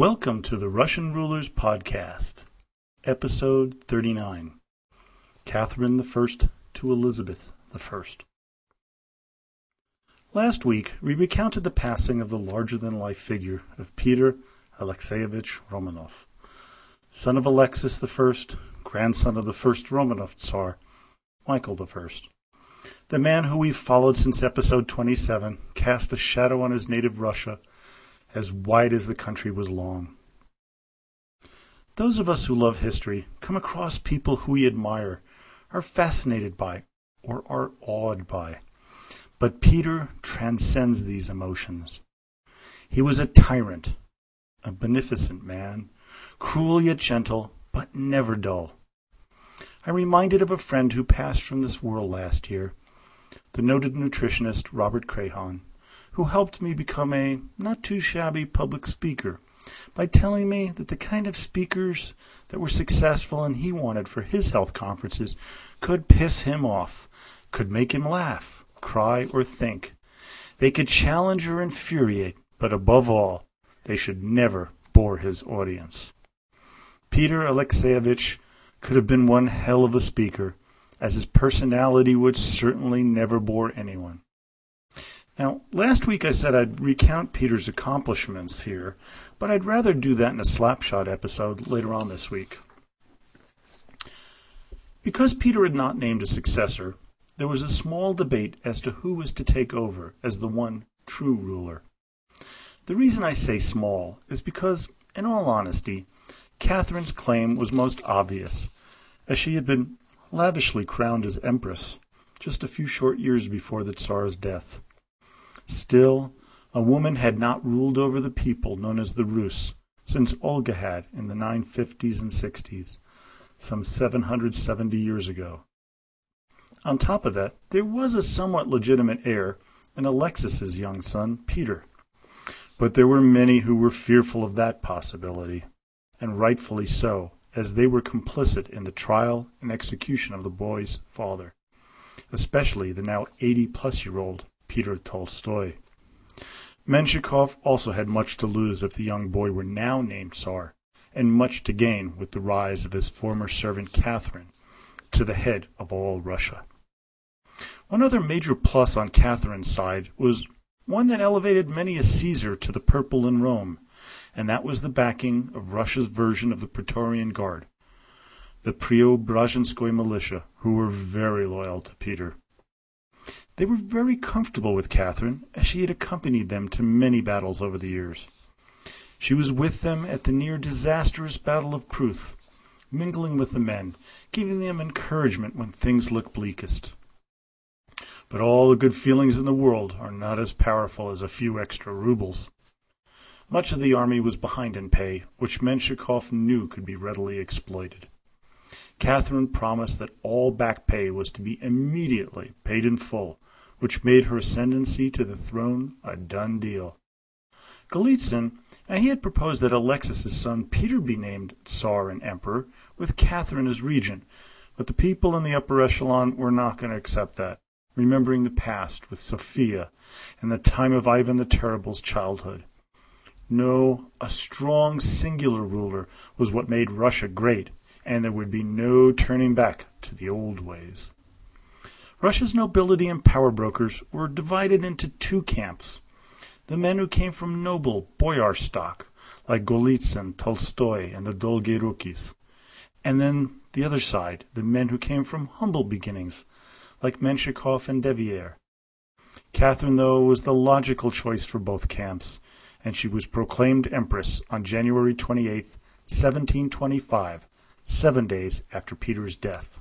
Welcome to the Russian Rulers Podcast, Episode 39 Catherine I to Elizabeth I. Last week, we recounted the passing of the larger than life figure of Peter Alexeyevich Romanov, son of Alexis I, grandson of the first Romanov Tsar, Michael I. The man who we've followed since episode 27 cast a shadow on his native Russia as wide as the country was long. Those of us who love history come across people who we admire, are fascinated by, or are awed by. But Peter transcends these emotions. He was a tyrant, a beneficent man, cruel yet gentle, but never dull. I'm reminded of a friend who passed from this world last year, the noted nutritionist Robert Crayhon who helped me become a not too shabby public speaker by telling me that the kind of speakers that were successful and he wanted for his health conferences could piss him off, could make him laugh, cry, or think. They could challenge or infuriate, but above all, they should never bore his audience. Peter Alexeyevich could have been one hell of a speaker, as his personality would certainly never bore anyone. Now, last week I said I'd recount Peter's accomplishments here, but I'd rather do that in a slapshot episode later on this week. Because Peter had not named a successor, there was a small debate as to who was to take over as the one true ruler. The reason I say small is because, in all honesty, Catherine's claim was most obvious, as she had been lavishly crowned as empress just a few short years before the Tsar's death. Still, a woman had not ruled over the people known as the Rus since Olga had in the 950s and 60s, some 770 years ago. On top of that, there was a somewhat legitimate heir in Alexis's young son, Peter. But there were many who were fearful of that possibility, and rightfully so, as they were complicit in the trial and execution of the boy's father, especially the now 80 plus year old Peter Tolstoy. Menshikov also had much to lose if the young boy were now named Tsar, and much to gain with the rise of his former servant Catherine to the head of all Russia. One other major plus on Catherine's side was one that elevated many a Caesar to the purple in Rome, and that was the backing of Russia's version of the Praetorian Guard, the Preobrazhenskoy militia, who were very loyal to Peter. They were very comfortable with Catherine, as she had accompanied them to many battles over the years. She was with them at the near disastrous Battle of Pruth, mingling with the men, giving them encouragement when things looked bleakest. But all the good feelings in the world are not as powerful as a few extra rubles. Much of the army was behind in pay, which Menshikov knew could be readily exploited. Catherine promised that all back pay was to be immediately paid in full, which made her ascendancy to the throne a done deal. Golitsyn, now he had proposed that Alexis's son Peter be named Tsar and Emperor, with Catherine as regent, but the people in the upper echelon were not going to accept that, remembering the past with Sophia and the time of Ivan the Terrible's childhood. No, a strong singular ruler was what made Russia great, and there would be no turning back to the old ways. Russia's nobility and power brokers were divided into two camps. The men who came from noble boyar stock, like Golitsyn, Tolstoy, and the Dolgorukis. And then the other side, the men who came from humble beginnings, like Menshikov and Devier. Catherine, though, was the logical choice for both camps, and she was proclaimed empress on January 28, 1725, seven days after Peter's death.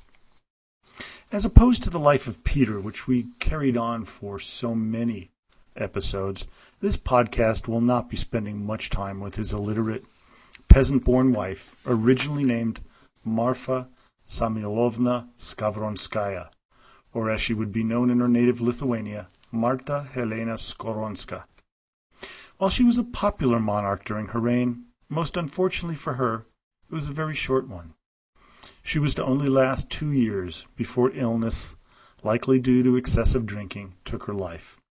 As opposed to the life of Peter, which we carried on for so many episodes, this podcast will not be spending much time with his illiterate, peasant born wife, originally named Marfa Samuilovna Skavronskaya, or as she would be known in her native Lithuania, Marta Helena Skowronska. While she was a popular monarch during her reign, most unfortunately for her, it was a very short one. She was to only last two years before illness, likely due to excessive drinking, took her life.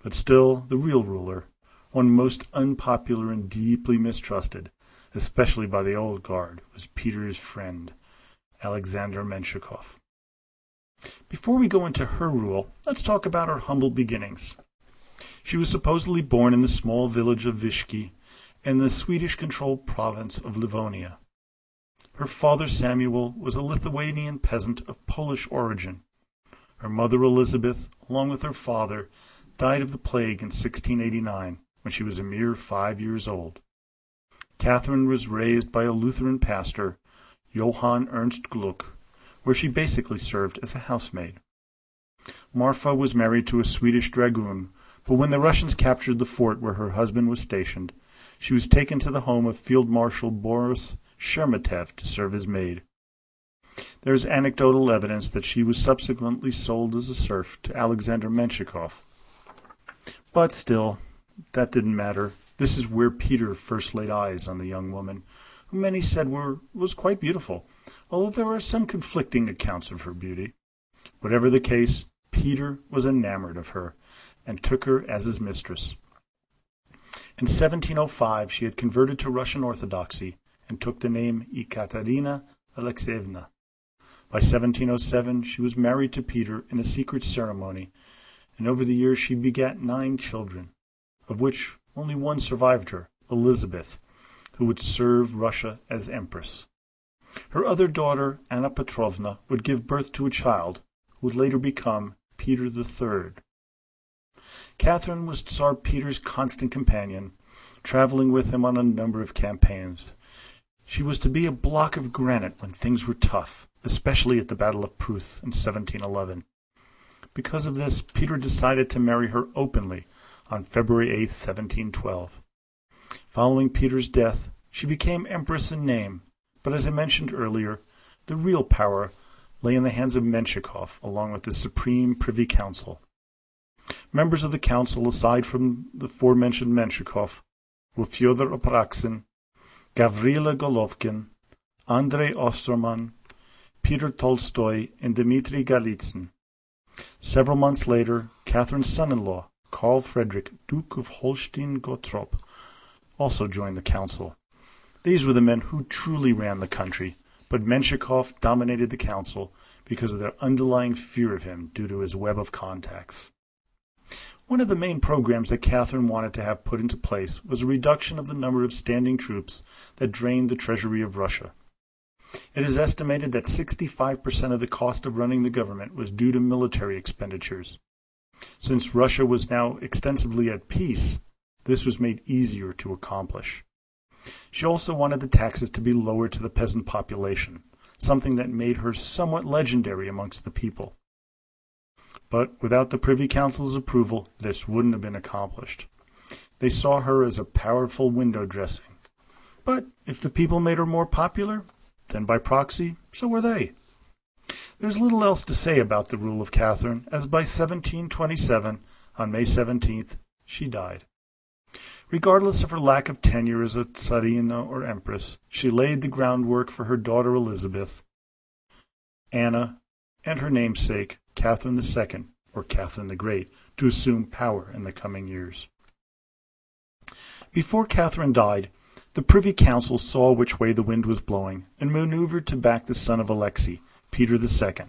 But still, the real ruler, one most unpopular and deeply mistrusted, especially by the old guard, was Peter's friend, Alexander Menshikov. Before we go into her rule, let's talk about her humble beginnings. She was supposedly born in the small village of Vishki in the Swedish-controlled province of Livonia. Her father Samuel was a Lithuanian peasant of Polish origin. Her mother Elizabeth, along with her father, died of the plague in 1689 when she was a mere five years old. Catherine was raised by a Lutheran pastor, Johann Ernst Gluck, where she basically served as a housemaid. Marfa was married to a Swedish dragoon, but when the Russians captured the fort where her husband was stationed, she was taken to the home of Field Marshal Boris Sheremetev to serve as maid. There is anecdotal evidence that she was subsequently sold as a serf to Alexander Menshikov. But still, that didn't matter. This is where Peter first laid eyes on the young woman, who many said were, was quite beautiful, although there are some conflicting accounts of her beauty. Whatever the case, Peter was enamored of her, and took her as his mistress. In 1705 she had converted to Russian Orthodoxy and took the name Ekaterina Alexeyevna. By 1707 she was married to Peter in a secret ceremony, and over the years she begat nine children, of which only one survived her, Elizabeth, who would serve Russia as empress. Her other daughter, Anna Petrovna, would give birth to a child who would later become Peter Third. Catherine was Tsar Peter's constant companion, traveling with him on a number of campaigns. She was to be a block of granite when things were tough, especially at the Battle of Pruth in 1711. Because of this, Peter decided to marry her openly on February 8, 1712. Following Peter's death, she became empress in name, but as I mentioned earlier, the real power lay in the hands of Menshikov along with the Supreme Privy Council. Members of the council, aside from the aforementioned Menshikov, were Fyodor Apraksin, Gavrila Golovkin, Andrei Osterman, Peter Tolstoy, and Dmitry Golitsyn. Several months later, Catherine's son-in-law, Karl Frederick, Duke of Holstein-Gottorp, also joined the council. These were the men who truly ran the country, but Menshikov dominated the council because of their underlying fear of him due to his web of contacts. One of the main programs that Catherine wanted to have put into place was a reduction of the number of standing troops that drained the treasury of Russia. It is estimated that 65% of the cost of running the government was due to military expenditures. Since Russia was now extensively at peace, this was made easier to accomplish. She also wanted the taxes to be lowered to the peasant population, something that made her somewhat legendary amongst the people. But without the Privy Council's approval, this wouldn't have been accomplished. They saw her as a powerful window dressing. But if the people made her more popular, then by proxy, so were they. There's little else to say about the rule of Catherine, as by 1727, on May 17th, she died. Regardless of her lack of tenure as a Tsarina or Empress, she laid the groundwork for her daughter Elizabeth, Anna, and her namesake, Catherine II, or Catherine the Great, to assume power in the coming years. Before Catherine died, the Privy Council saw which way the wind was blowing and maneuvered to back the son of Alexei, Peter II.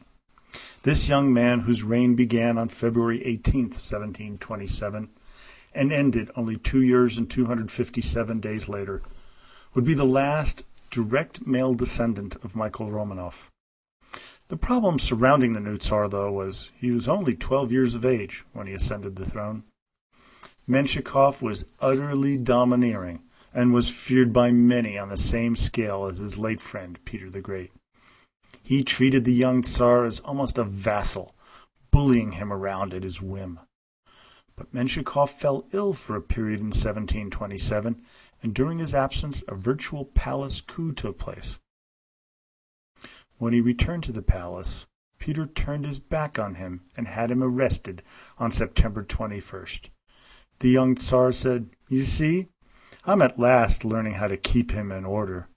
This young man, whose reign began on February 18, 1727, and ended only two years and 257 days later, would be the last direct male descendant of Michael Romanov. The problem surrounding the new Tsar, though, was he was only 12 years of age when he ascended the throne. Menshikov was utterly domineering and was feared by many on the same scale as his late friend Peter the Great. He treated the young Tsar as almost a vassal, bullying him around at his whim. But Menshikov fell ill for a period in 1727, and during his absence a virtual palace coup took place. When he returned to the palace, Peter turned his back on him and had him arrested on September 21st. The young Tsar said, You see, I'm at last learning how to keep him in order.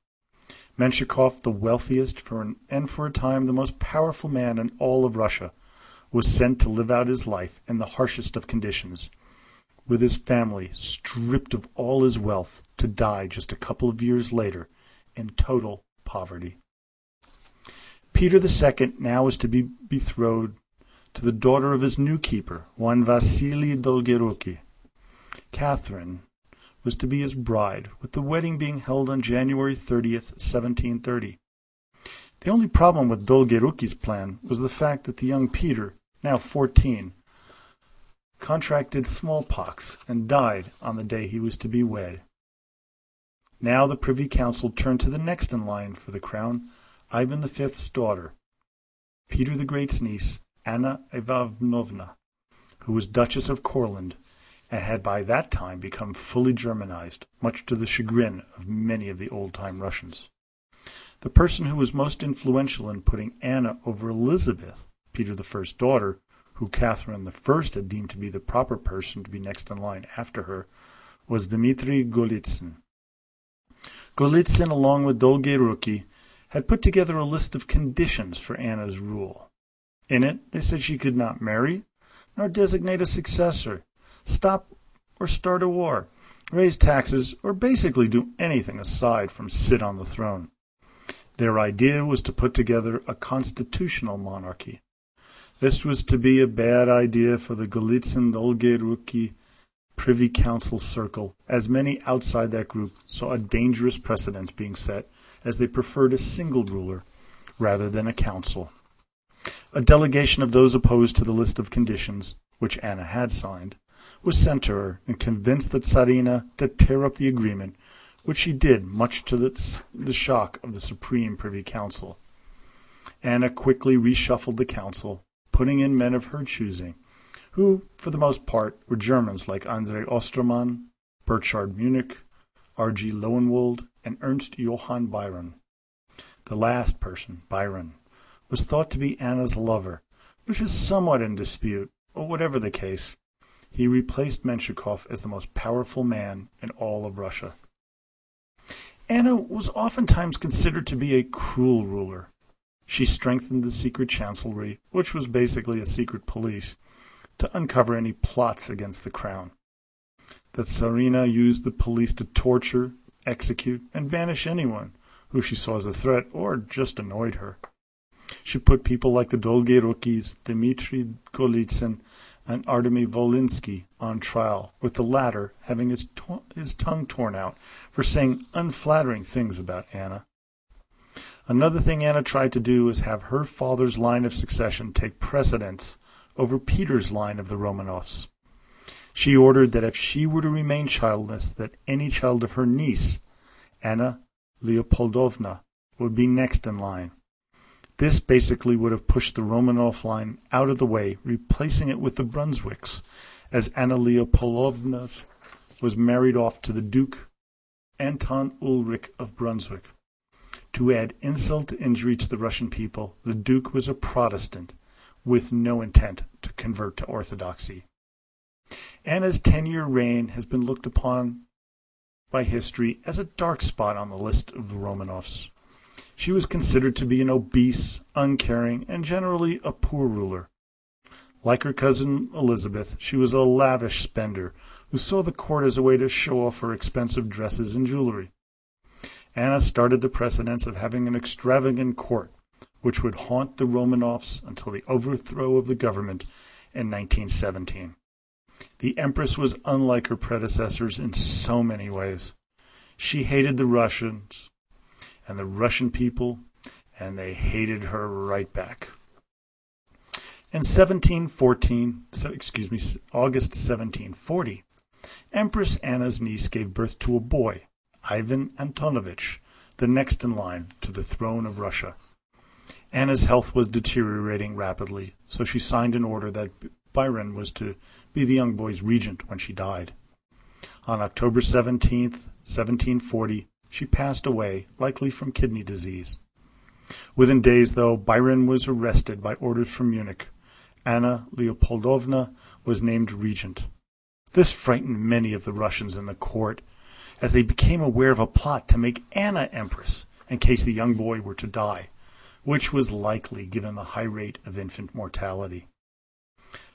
Menshikov, the wealthiest and for a time the most powerful man in all of Russia, was sent to live out his life in the harshest of conditions, with his family stripped of all his wealth to die just a couple of years later in total poverty. Peter II now was to be betrothed to the daughter of his new keeper, one Vasily Dolgoruki. Catherine was to be his bride, with the wedding being held on January 30th, 1730. The only problem with Dolgoruki's plan was the fact that the young Peter, now fourteen, contracted smallpox and died on the day he was to be wed. Now the Privy Council turned to the next in line for the crown, Ivan V's daughter, Peter the Great's niece, Anna Ivanovna, who was Duchess of Courland, and had by that time become fully Germanized, much to the chagrin of many of the old-time Russians. The person who was most influential in putting Anna over Elizabeth, Peter I's daughter, who Catherine I had deemed to be the proper person to be next in line after her, was Dmitri Golitsyn. Golitsyn, along with Dolgoruki, had put together a list of conditions for Anna's rule. In it, they said she could not marry, nor designate a successor, stop or start a war, raise taxes, or basically do anything aside from sit on the throne. Their idea was to put together a constitutional monarchy, this was to be a bad idea for the Golitsyn Dolgoruki Privy Council circle, as many outside that group saw a dangerous precedent being set, as they preferred a single ruler rather than a council. A delegation of those opposed to the list of conditions, which Anna had signed, was sent to her and convinced the Tsarina to tear up the agreement, which she did much to the, the shock of the Supreme Privy Council. Anna quickly reshuffled the council putting in men of her choosing, who, for the most part, were Germans like Andre Ostermann, Burchard Münnich, R.G. Lowenwald, and Ernst Johann Byron. The last person, Byron, was thought to be Anna's lover, which is somewhat in dispute, but whatever the case, he replaced Menshikov as the most powerful man in all of Russia. Anna was oftentimes considered to be a cruel ruler, she strengthened the secret chancellery, which was basically a secret police, to uncover any plots against the crown. The Tsarina used the police to torture, execute, and banish anyone who she saw as a threat or just annoyed her. She put people like the Dolgorukis, Dmitry Golitsyn, and Artemy Volinsky on trial, with the latter having his, to- his tongue torn out for saying unflattering things about Anna. Another thing Anna tried to do was have her father's line of succession take precedence over Peter's line of the Romanovs. She ordered that if she were to remain childless, that any child of her niece, Anna Leopoldovna, would be next in line. This basically would have pushed the Romanov line out of the way, replacing it with the Brunswicks, as Anna Leopoldovna was married off to the Duke Anton Ulrich of Brunswick. To add insult to injury to the Russian people, the Duke was a Protestant with no intent to convert to Orthodoxy. Anna's ten-year reign has been looked upon by history as a dark spot on the list of the Romanovs. She was considered to be an obese, uncaring, and generally a poor ruler. Like her cousin Elizabeth, she was a lavish spender who saw the court as a way to show off her expensive dresses and jewelry. Anna started the precedence of having an extravagant court, which would haunt the Romanovs until the overthrow of the government in 1917. The Empress was unlike her predecessors in so many ways. She hated the Russians and the Russian people, and they hated her right back. In 1714, excuse me, August 1740, Empress Anna's niece gave birth to a boy, Ivan Antonovich, the next in line to the throne of Russia. Anna's health was deteriorating rapidly, so she signed an order that Byron was to be the young boy's regent when she died. On October 17, 1740, she passed away, likely from kidney disease. Within days, though, Byron was arrested by orders from Münnich. Anna Leopoldovna was named regent. This frightened many of the Russians in the court, as they became aware of a plot to make Anna empress in case the young boy were to die, which was likely given the high rate of infant mortality.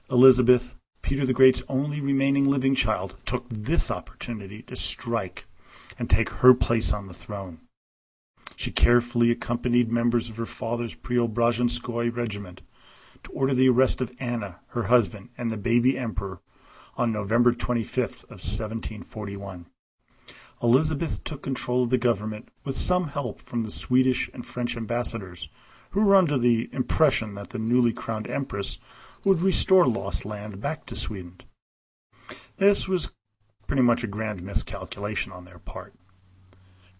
Elizabeth, Peter the Great's only remaining living child, took this opportunity to strike and take her place on the throne. She carefully accompanied members of her father's Preobrazhenskoy regiment to order the arrest of Anna, her husband, and the baby emperor on November 25th of 1741. Elizabeth took control of the government with some help from the Swedish and French ambassadors, who were under the impression that the newly crowned empress would restore lost land back to Sweden. This was pretty much a grand miscalculation on their part.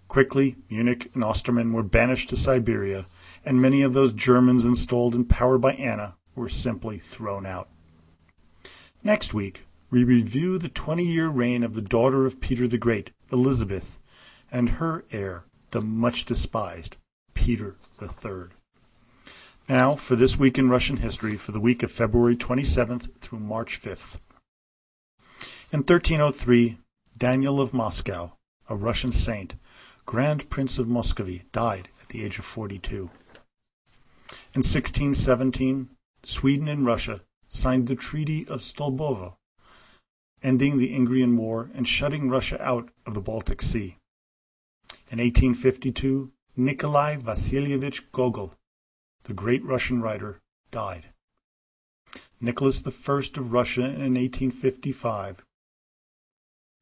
Quickly, Münnich and Osterman were banished to Siberia, and many of those Germans installed in power by Anna were simply thrown out. Next week, we review the 20 year reign of the daughter of Peter the Great, Elizabeth, and her heir, the much despised Peter III. Now, for this week in Russian history, for the week of February 27th through March 5th. In 1303, Daniel of Moscow, a Russian saint, Grand Prince of Muscovy, died at the age of 42. In 1617, Sweden and Russia signed the Treaty of Stolbovo, ending the Ingrian War and shutting Russia out of the Baltic Sea. In 1852, Nikolai Vasilievich Gogol, the great Russian writer, died. Nicholas I of Russia in 1855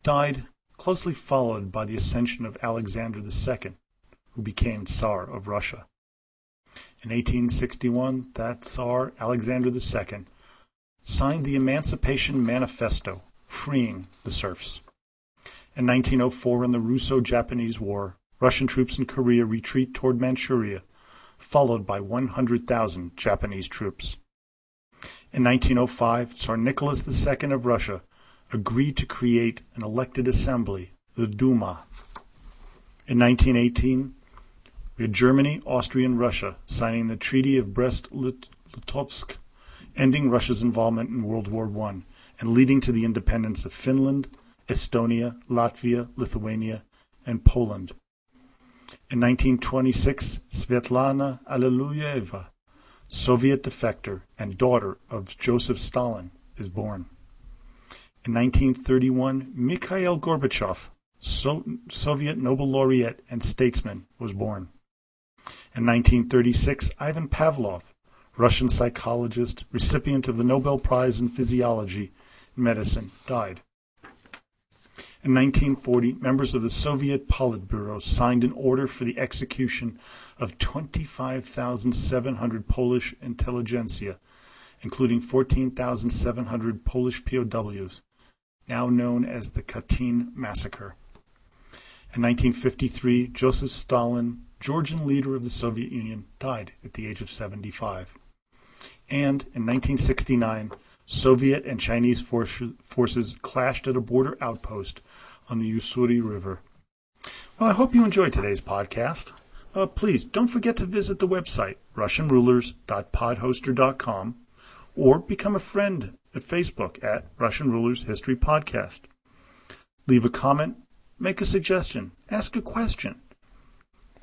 died, closely followed by the ascension of Alexander II, who became Tsar of Russia. In 1861, that Tsar, Alexander II, signed the Emancipation Manifesto, freeing the serfs. In 1904, in the Russo-Japanese War, Russian troops in Korea retreat toward Manchuria, followed by 100,000 Japanese troops. In 1905, Tsar Nicholas II of Russia agreed to create an elected assembly, the Duma. In 1918, we Germany, Austria, and Russia signing the Treaty of Brest-Litovsk, ending Russia's involvement in World War I and leading to the independence of Finland, Estonia, Latvia, Lithuania, and Poland. In 1926, Svetlana Alliluyeva, Soviet defector and daughter of Joseph Stalin, is born. In 1931, Mikhail Gorbachev, so- Soviet Nobel laureate and statesman, was born. In 1936, Ivan Pavlov, Russian psychologist, recipient of the Nobel Prize in Physiology and Medicine, died. In 1940, members of the Soviet Politburo signed an order for the execution of 25,700 Polish intelligentsia, including 14,700 Polish POWs, now known as the Katyn massacre. In 1953, Joseph Stalin, Georgian leader of the Soviet Union, died at the age of 75. And in 1969, Soviet and Chinese forces clashed at a border outpost on the Ussuri River. Well, I hope you enjoyed today's podcast. Uh, please don't forget to visit the website, RussianRulers.podhoster.com, or become a friend at Facebook at Russian Rulers History Podcast. Leave a comment, make a suggestion, ask a question,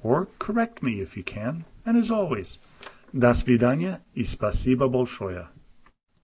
or correct me if you can. And as always, до свидания и спасибо большое.